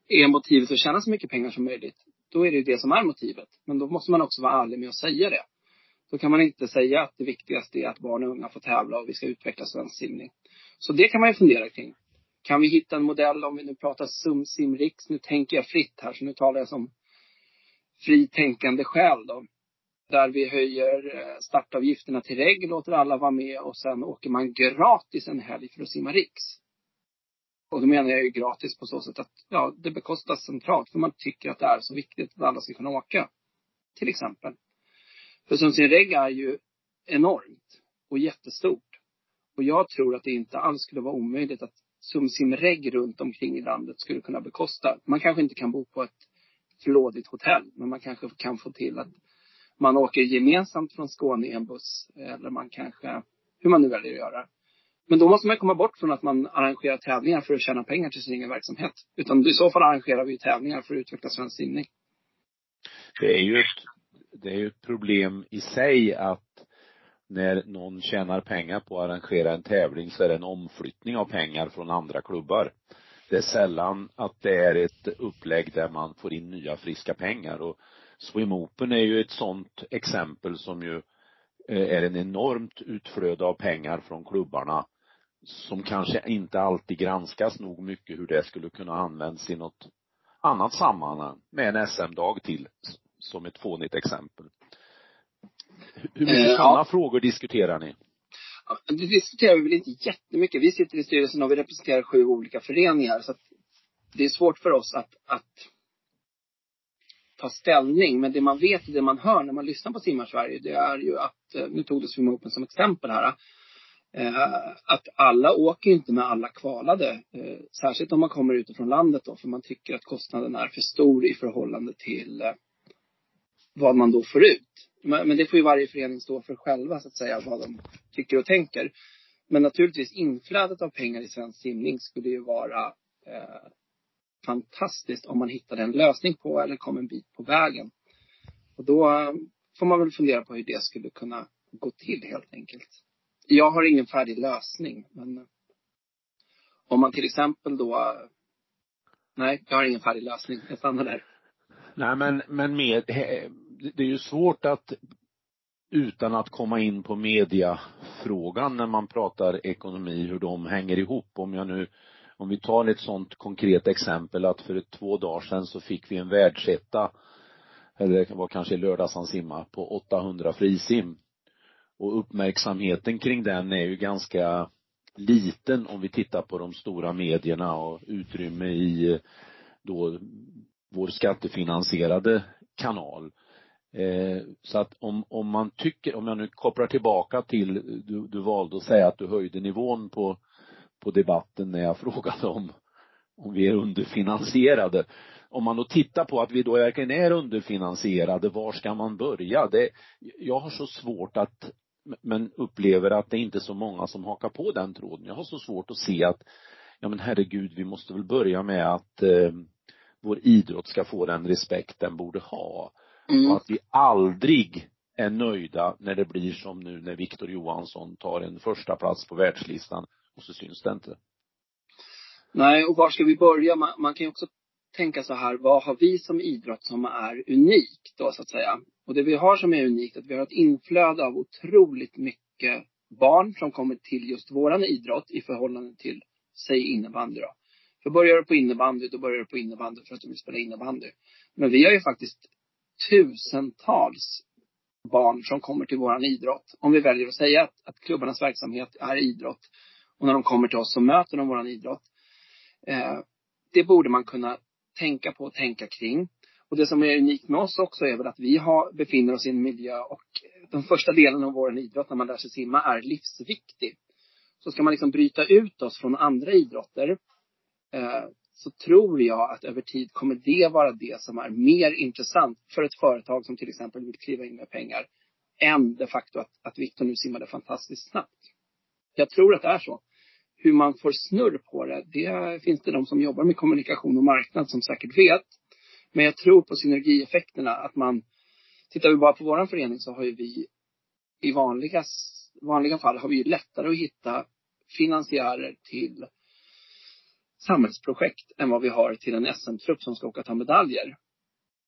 är motivet att tjäna så mycket pengar som möjligt, då är det ju det som är motivet. Men då måste man också vara ärlig med att säga det. Då kan man inte säga att det viktigaste är att barn och unga får tävla och vi ska utveckla svensk simning. Så det kan man ju fundera kring. Kan vi hitta en modell om vi nu pratar SUM Simriks, nu tänker jag fritt här, så nu talar jag som fritänkande själ då. Där vi höjer eh, startavgifterna till REG, låter alla vara med och sen åker man gratis en helg för att simma Riks. Och då menar jag ju gratis på så sätt att ja, det bekostas centralt för man tycker att det är så viktigt att alla ska kunna åka. Till exempel. För Sundsin-Reg är ju enormt och jättestort. Och jag tror att det inte alls skulle vara omöjligt att Sumsim-Reg runt omkring i landet skulle kunna bekosta. Man kanske inte kan bo på ett flådigt hotell, men man kanske kan få till att man åker gemensamt från Skåne i en buss. Eller man kanske, hur man nu väljer att göra. Men då måste man komma bort från att man arrangerar tävlingar för att tjäna pengar till sin egen verksamhet. Utan i så fall arrangerar vi tävlingar för att utveckla svensk simning. Det är ju ett, det är ju ett problem i sig att när någon tjänar pengar på att arrangera en tävling så är det en omflyttning av pengar från andra klubbar. Det är sällan att det är ett upplägg där man får in nya friska pengar och Swim Open är ju ett sådant exempel som ju eh, är en enormt utflöde av pengar från klubbarna som kanske inte alltid granskas nog mycket hur det skulle kunna användas i något annat sammanhang med en SM-dag till som ett fånigt exempel. Hur mycket eh, sådana ja. frågor diskuterar ni? det diskuterar vi väl inte jättemycket. Vi sitter i styrelsen och vi representerar sju olika föreningar. Så att det är svårt för oss att, att ta ställning. Men det man vet och det man hör när man lyssnar på Simmar Sverige, det är ju att, eh, nu tog du Swim Open som exempel här, Eh, att alla åker inte med alla kvalade. Eh, särskilt om man kommer utifrån landet då, för man tycker att kostnaden är för stor i förhållande till eh, vad man då får ut. Men, det får ju varje förening stå för själva, så att säga, vad de tycker och tänker. Men naturligtvis inflödet av pengar i svensk simning skulle ju vara eh, fantastiskt om man hittade en lösning på eller kom en bit på vägen. Och då får man väl fundera på hur det skulle kunna gå till helt enkelt. Jag har ingen färdig lösning, men eh, om man till exempel då eh, Nej, jag har ingen färdig lösning. Jag stannar där. Nej men, men med, det är ju svårt att utan att komma in på mediafrågan när man pratar ekonomi, hur de hänger ihop. Om jag nu, om vi tar ett sånt konkret exempel att för två dagar sedan så fick vi en världsetta, eller det var kanske lördags han simma, på 800 frisim. Och uppmärksamheten kring den är ju ganska liten om vi tittar på de stora medierna och utrymme i då vår skattefinansierade kanal. Eh, så att om, om man tycker, om jag nu kopplar tillbaka till, du, du valde att säga att du höjde nivån på, på debatten när jag frågade om, om vi är underfinansierade. Om man då tittar på att vi då verkligen är underfinansierade, var ska man börja? Det, jag har så svårt att, men upplever att det inte är så många som hakar på den tråden. Jag har så svårt att se att, ja men herregud, vi måste väl börja med att eh, vår idrott ska få den respekt den borde ha. Mm. Och att vi aldrig är nöjda när det blir som nu när Viktor Johansson tar en första plats på världslistan och så syns det inte. Nej, och var ska vi börja? Man, man kan ju också tänka så här, vad har vi som idrott som är unikt då så att säga? Och det vi har som är unikt, att vi har ett inflöde av otroligt mycket barn som kommer till just våran idrott i förhållande till, säg innebandy då. För börjar du på innebandy, då börjar du på innebandy för att du vill spela innebandy. Men vi har ju faktiskt tusentals barn som kommer till våran idrott. Om vi väljer att säga att, att klubbarnas verksamhet är idrott. Och när de kommer till oss så möter de våran idrott. Eh, det borde man kunna tänka på och tänka kring. Och det som är unikt med oss också är väl att vi har, befinner oss i en miljö och den första delen av vår idrott när man lär sig simma är livsviktig. Så ska man liksom bryta ut oss från andra idrotter eh, så tror jag att över tid kommer det vara det som är mer intressant för ett företag som till exempel vill kliva in med pengar än det faktum att, att Victor nu simmade fantastiskt snabbt. Jag tror att det är så. Hur man får snurr på det, det finns det de som jobbar med kommunikation och marknad som säkert vet. Men jag tror på synergieffekterna, att man, tittar vi bara på vår förening så har ju vi i vanliga, vanliga fall har vi ju lättare att hitta finansiärer till samhällsprojekt än vad vi har till en SM-trupp som ska åka och ta medaljer.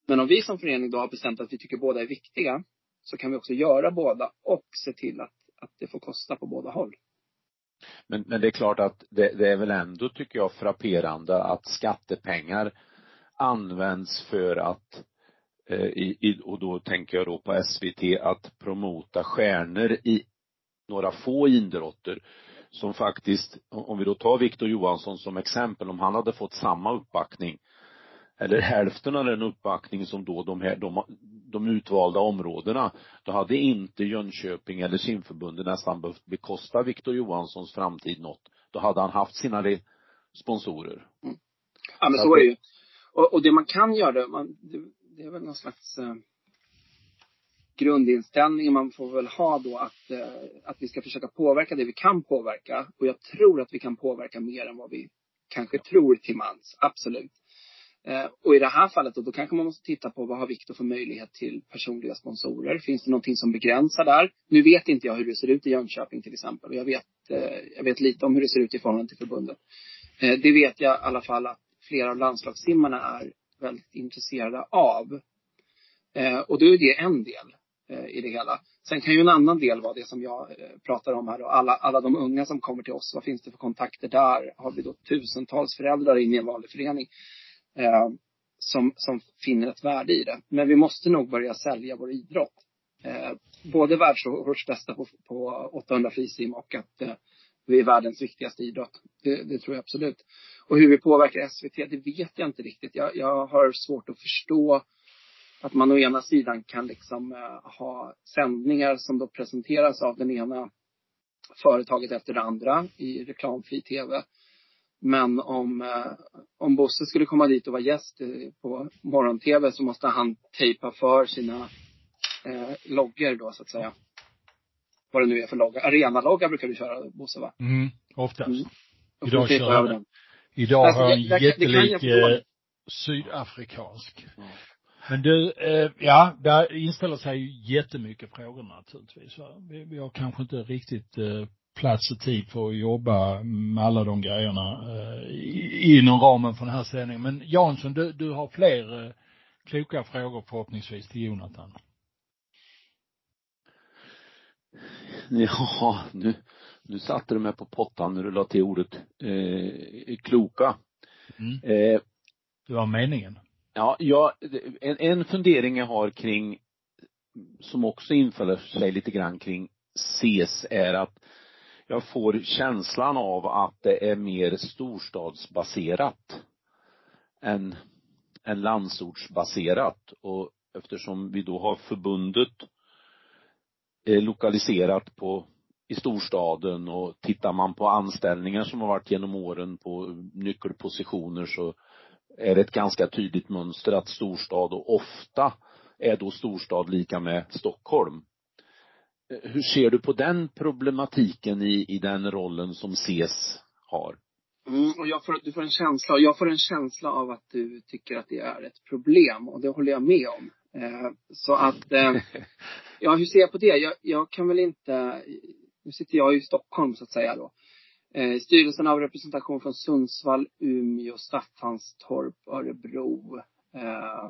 Men om vi som förening då har bestämt att vi tycker båda är viktiga, så kan vi också göra båda och se till att, att det får kosta på båda håll. Men, men det är klart att det, det är väl ändå, tycker jag, frapperande att skattepengar används för att eh, i, och då tänker jag då på SVT, att promota stjärnor i några få idrotter som faktiskt, om vi då tar Viktor Johansson som exempel, om han hade fått samma uppbackning eller hälften av den uppbackning som då de här, de, de utvalda områdena, då hade inte Jönköping eller simförbundet nästan behövt bekosta Viktor Johanssons framtid något. Då hade han haft sina sponsorer. Mm. Ja men så är det ju. Och, och det man kan göra, man, det, det är väl någon slags eh, grundinställning man får väl ha då att, eh, att vi ska försöka påverka det vi kan påverka. Och jag tror att vi kan påverka mer än vad vi kanske tror till mans. Absolut. Eh, och i det här fallet då, då kanske man måste titta på vad har Viktor för möjlighet till personliga sponsorer? Finns det någonting som begränsar där? Nu vet inte jag hur det ser ut i Jönköping till exempel. Och jag vet, eh, jag vet lite om hur det ser ut i förhållande till förbundet. Eh, det vet jag i alla fall att flera av landslagssimmarna är väldigt intresserade av. Eh, och då är det en del. Eh, i det hela. Sen kan ju en annan del vara det som jag eh, pratar om här då. Alla, alla de unga som kommer till oss, vad finns det för kontakter där? Har vi då tusentals föräldrar in i en vanlig förening eh, som, som finner ett värde i det. Men vi måste nog börja sälja vår idrott. eh, både världsårsbästa på, på 800 frisim och att eh, vi är världens viktigaste idrott. Det, det, tror jag absolut. Och hur vi påverkar SVT, det vet jag inte riktigt. Jag, jag har svårt att förstå att man å ena sidan kan liksom eh, ha sändningar som då presenteras av den ena företaget efter det andra i reklamfri tv. Men om, eh, om Bosse skulle komma dit och vara gäst eh, på morgon-tv så måste han tejpa för sina eh, loggor då så att säga. Vad det nu är för logga. Arenalogga brukar du köra Bosse va? Mm, oftast. Mm. Idag kör han, idag alltså, har han en jättelik eh, sydafrikansk. Mm. Men du, eh, ja, där inställer sig ju jättemycket frågor naturligtvis. Vi, vi har kanske inte riktigt eh, plats och tid för att jobba med alla de grejerna eh, inom ramen för den här sändningen. Men Jansson, du, du har fler eh, kloka frågor förhoppningsvis till Jonathan. Ja, nu, nu satte du mig på pottan när du la till ordet eh, kloka. Mm. Eh, det var meningen. Ja, ja en, en fundering jag har kring, som också infaller sig lite grann kring SES är att jag får känslan av att det är mer storstadsbaserat än, än landsortsbaserat och eftersom vi då har förbundet Eh, lokaliserat på i storstaden och tittar man på anställningar som har varit genom åren på nyckelpositioner så är det ett ganska tydligt mönster att storstad och ofta är då storstad lika med Stockholm. Eh, hur ser du på den problematiken i, i den rollen som SES har? Mm, och jag får, du får en känsla, och jag får en känsla av att du tycker att det är ett problem och det håller jag med om. Eh, så att, eh, ja hur ser jag på det? Jag, jag kan väl inte, nu sitter jag i Stockholm så att säga då. Eh, styrelsen har representation från Sundsvall, Umeå, Staffanstorp, Örebro, eh,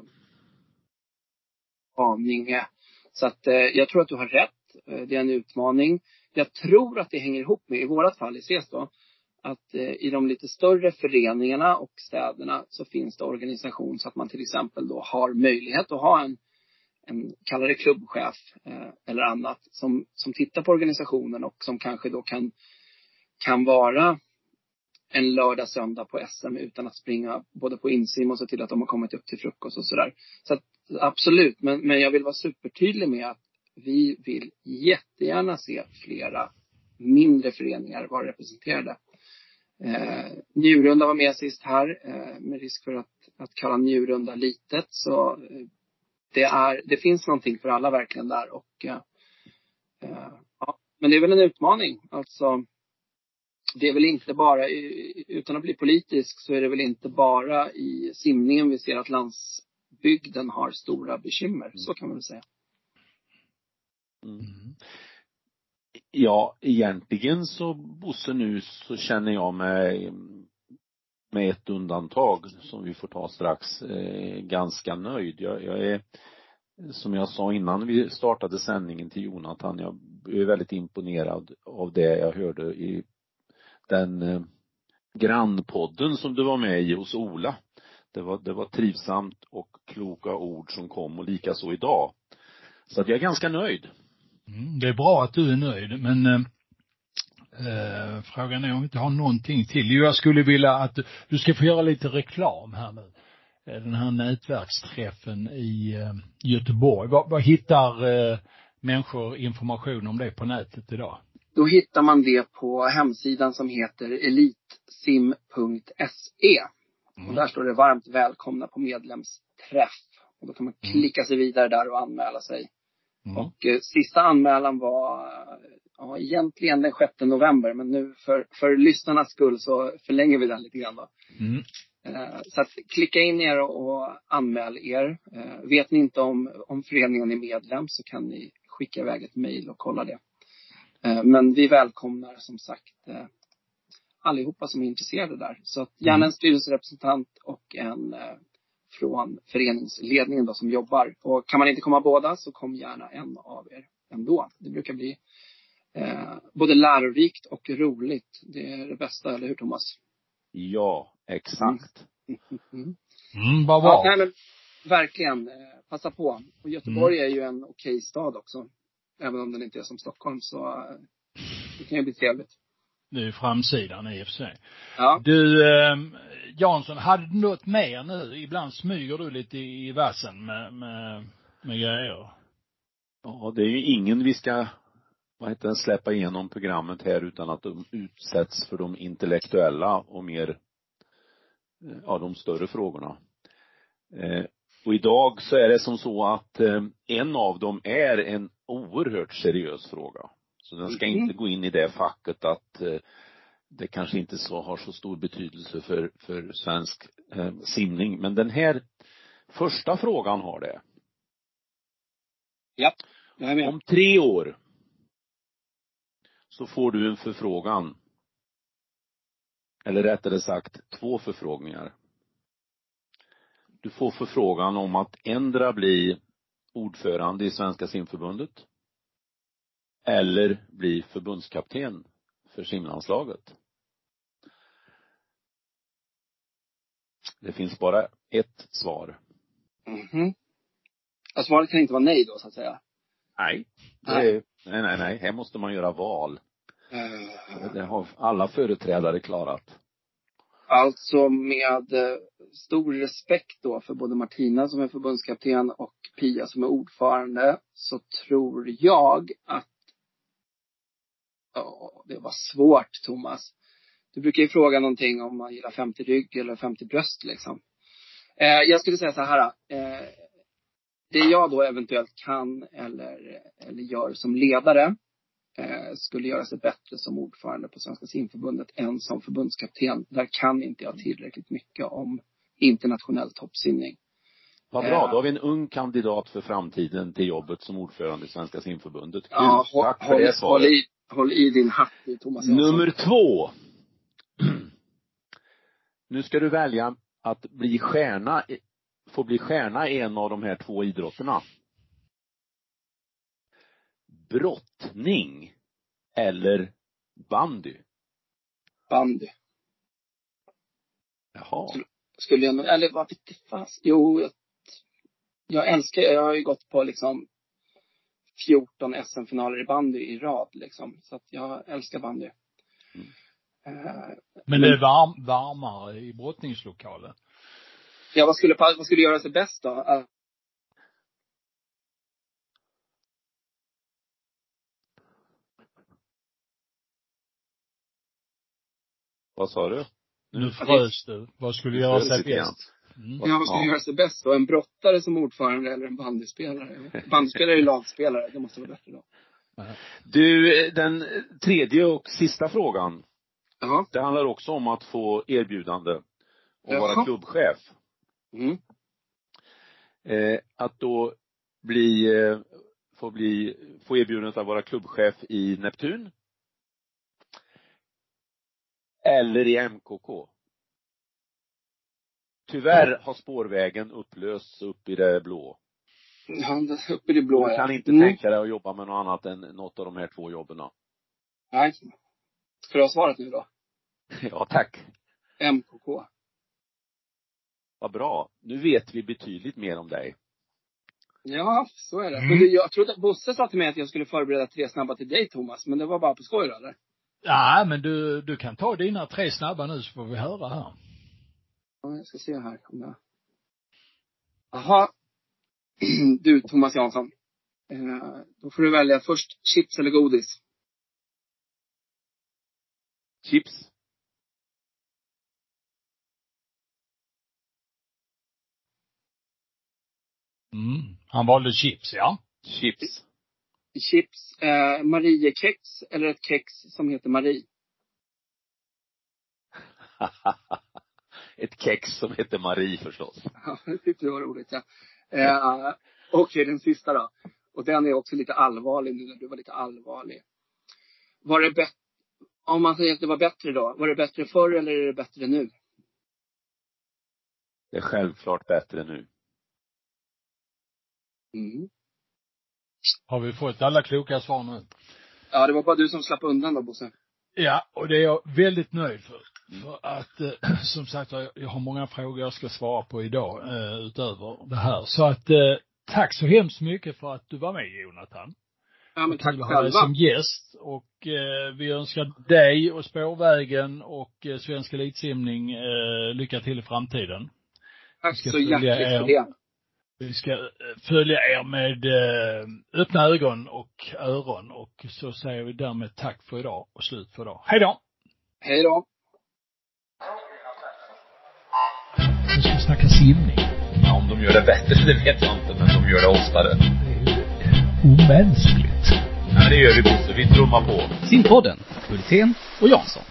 Haninge. Så att jag tror att du har rätt. Det är en utmaning. Jag tror att det hänger ihop med, i vårat fall i SES då, att eh, i de lite större föreningarna och städerna så finns det organisation så att man till exempel då har möjlighet att ha en, en kalla det klubbchef eh, eller annat som, som tittar på organisationen och som kanske då kan kan vara en lördag, söndag på SM utan att springa både på insim och se till att de har kommit upp till frukost och sådär. Så att, absolut, men, men jag vill vara supertydlig med att vi vill jättegärna se flera mindre föreningar vara representerade. Eh, Njurunda var med sist här, eh, med risk för att, att kalla Njurunda litet. Så eh, det, är, det finns någonting för alla verkligen där. Och, eh, eh ja, men det är väl en utmaning. Alltså, det är väl inte bara, utan att bli politisk, så är det väl inte bara i simningen vi ser att landsbygden har stora bekymmer. Så kan man väl säga. Mm. Ja, egentligen så Bosse nu så känner jag mig med ett undantag som vi får ta strax, eh, ganska nöjd. Jag, jag, är, som jag sa innan vi startade sändningen till Jonathan, jag är väldigt imponerad av det jag hörde i den eh, grannpodden som du var med i hos Ola. Det var, det var trivsamt och kloka ord som kom och likaså idag. Så att jag är ganska nöjd. Mm, det är bra att du är nöjd, men eh, eh, frågan är om vi inte har någonting till. Jo, jag skulle vilja att du, ska få göra lite reklam här nu. Eh, den här nätverksträffen i eh, Göteborg. Vad, vad hittar eh, människor information om det på nätet idag? Då hittar man det på hemsidan som heter elitsim.se. Mm. Och där står det varmt välkomna på medlemsträff. Och då kan man mm. klicka sig vidare där och anmäla sig. Mm. Och eh, sista anmälan var ja, egentligen den 6 november. Men nu för, för lyssnarnas skull så förlänger vi den lite grann då. Mm. Eh, så att klicka in er och anmäl er. Eh, vet ni inte om, om föreningen är medlem så kan ni skicka iväg ett mejl och kolla det. Eh, men vi välkomnar som sagt eh, allihopa som är intresserade där. Så att gärna en mm. styrelserepresentant och en eh, från föreningsledningen då som jobbar. Och kan man inte komma båda så kom gärna en av er ändå. Det brukar bli eh, både lärorikt och roligt. Det är det bästa, eller hur Thomas? Ja, exakt. Mm, mm vad bra. Ja, nej, men verkligen. passa på. Och Göteborg är ju en okej stad också. Även om den inte är som Stockholm så eh, det kan ju bli trevligt. Det är framsidan i och för sig. Ja. Du, eh, Jansson, hade du något mer nu? Ibland smyger du lite i vassen med, med, med grejer. Ja, det är ju ingen vi ska, vad heter det, släppa igenom programmet här utan att de utsätts för de intellektuella och mer, eh, ja, de större frågorna. Eh, och idag så är det som så att eh, en av dem är en oerhört seriös fråga. Så den ska Mhm. inte gå in i det facket att eh, det kanske inte så har så stor betydelse för, för svensk eh, simning. Men den här första frågan har det. Jag är med. Om tre år så får du en förfrågan. Eller rättare sagt två förfrågningar. Du får förfrågan om att ändra bli ordförande i Svenska simförbundet. Eller bli förbundskapten för simlandslaget. Det finns bara ett svar. Mhm. Ja, svaret kan inte vara nej då, så att säga. Nej. Är, nej, nej, nej. Här måste man göra val. Eh, Det har alla företrädare klarat. Alltså med eh, stor respekt då för både Martina som är förbundskapten och Pia som är ordförande så tror jag att Ja, det var svårt Thomas. Du brukar ju fråga någonting om man gillar 50 rygg eller 50 bröst liksom. Eh, jag skulle säga så här. Eh, det jag då eventuellt kan eller, eller gör som ledare eh, skulle göra sig bättre som ordförande på Svenska simförbundet än som förbundskapten. Där kan inte jag tillräckligt mycket om internationell toppsimning. Vad bra, då har vi en ung kandidat för framtiden till jobbet som ordförande i Svenska simförbundet. Kul. Ja, håll, Tack för håll, det håll, i, håll i din hatt i Thomas Jansson. Nummer två. Nu ska du välja att bli stjärna, få bli stjärna i en av de här två idrotterna. Brottning eller bandy. Bandy. Jaha. Skulle jag nog, eller vad vet jag fast. Jo, jag, jag älskar, jag har ju gått på liksom 14 SM-finaler i bandy i rad liksom. Så att jag älskar bandy. Mm. Eh, Men det är varm, varmare i brottningslokalen. ja, vad skulle, vad skulle göra sig bäst då? Eh, Vad sa du? Nu frös du. Vad skulle göra sig bäst? Mm. Ja, vad skulle Ja. göra sig bäst då? En brottare som ordförande eller en bandyspelare? Bandyspelare är lagspelare, det måste vara bättre då. Du, den tredje och sista frågan. Jaha. Det handlar också om att få erbjudande att Jaha. vara klubbchef. Mm. Eh, att då bli, eh, få bli, få erbjudandet att vara klubbchef i Neptun. Eller i MKK. Tyvärr har spårvägen upplösts upp i det blå. Ja, uppe i det blå Du ja. kan inte Mm. tänka dig att jobba med något annat än något av de här två jobben. Nej. Ska du ha svaret nu då? Ja, tack. MKK. Vad bra. Nu vet vi betydligt mer om dig. Ja, så är det. Mm. Men du, jag trodde att Bosse sa till mig att jag skulle förbereda tre snabba till dig Thomas, men det var bara på skoj eller? Ja, men du, du kan ta dina tre snabba nu så får vi höra här. Ja, jag ska se här om jag... Jaha. Du, Thomas Jansson. Eh, då får du välja först chips eller godis. Chips. Mm. Han valde chips, ja. Chips. Chips, eh, Mariekex eller ett kex som heter Marie? Ett kex som heter Marie förstås. Ja, det tyckte du var roligt ja. Eh, Okej, den sista då. Och den är också lite allvarlig nu när du var lite allvarlig. Var det bättre, om man säger att det var bättre då, var det bättre förr eller är det bättre nu? Det är självklart bättre nu. Mm. Har vi fått alla kloka svar nu? Ja, det var bara du som slapp undan då Bosse. Ja, och det är jag väldigt nöjd för. För att, eh, som sagt jag har många frågor jag ska svara på idag, eh, utöver det här. Så att, eh, tack så hemskt mycket för att du var med Jonathan. Ja, men tack ha dig själva. som gäst och vi önskar dig och Spårvägen och Svensk Elitsimning lycka till i framtiden. Tack så hjärtligt er. för det. Vi ska följa er med öppna ögon och öron och så säger vi därmed tack för idag och slut för idag. Hej då! Hej då. Nu ska vi snacka simning. Ja, om de gör det bättre, det vet jag inte, men de gör det oftare. Det är omänskligt. Ja, det gör vi Bosse. Vi trummar på. Simpodden, Hultén och Jansson.